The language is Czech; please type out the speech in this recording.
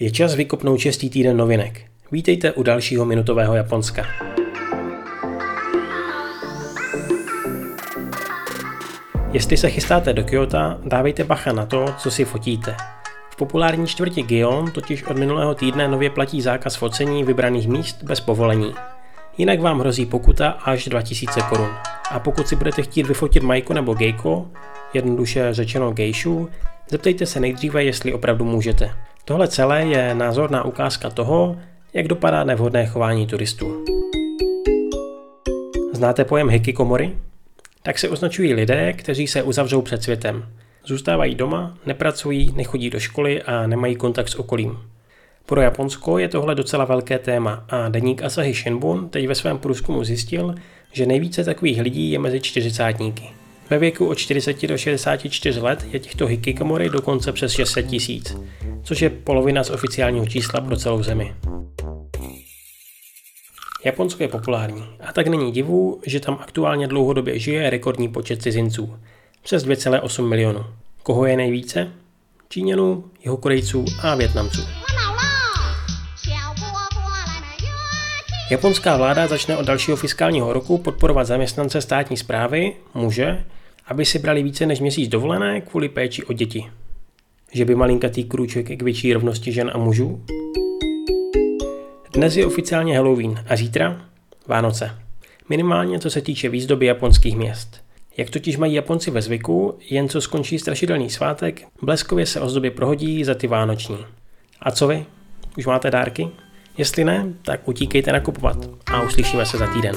Je čas vykopnout čestý týden novinek. Vítejte u dalšího minutového Japonska. Jestli se chystáte do Kyoto, dávejte bacha na to, co si fotíte. V populární čtvrti Gion totiž od minulého týdne nově platí zákaz focení vybraných míst bez povolení. Jinak vám hrozí pokuta až 2000 korun. A pokud si budete chtít vyfotit Majko nebo Gejko, jednoduše řečeno gejšu, zeptejte se nejdříve, jestli opravdu můžete. Tohle celé je názorná ukázka toho, jak dopadá nevhodné chování turistů. Znáte pojem hikikomory? Tak se označují lidé, kteří se uzavřou před světem. Zůstávají doma, nepracují, nechodí do školy a nemají kontakt s okolím. Pro Japonsko je tohle docela velké téma a deník Asahi Shinbun teď ve svém průzkumu zjistil, že nejvíce takových lidí je mezi čtyřicátníky. Ve věku od 40 do 64 let je těchto hikikomory dokonce přes 600 tisíc, což je polovina z oficiálního čísla pro celou zemi. Japonsko je populární a tak není divu, že tam aktuálně dlouhodobě žije rekordní počet cizinců, přes 2,8 milionů. Koho je nejvíce? Číňanů, Jihokorejců a Větnamců. Japonská vláda začne od dalšího fiskálního roku podporovat zaměstnance státní zprávy, muže, aby si brali více než měsíc dovolené kvůli péči o děti že by malinkatý krůček k větší rovnosti žen a mužů? Dnes je oficiálně Halloween a zítra Vánoce. Minimálně co se týče výzdoby japonských měst. Jak totiž mají Japonci ve zvyku, jen co skončí strašidelný svátek, bleskově se ozdoby prohodí za ty vánoční. A co vy? Už máte dárky? Jestli ne, tak utíkejte nakupovat a uslyšíme se za týden.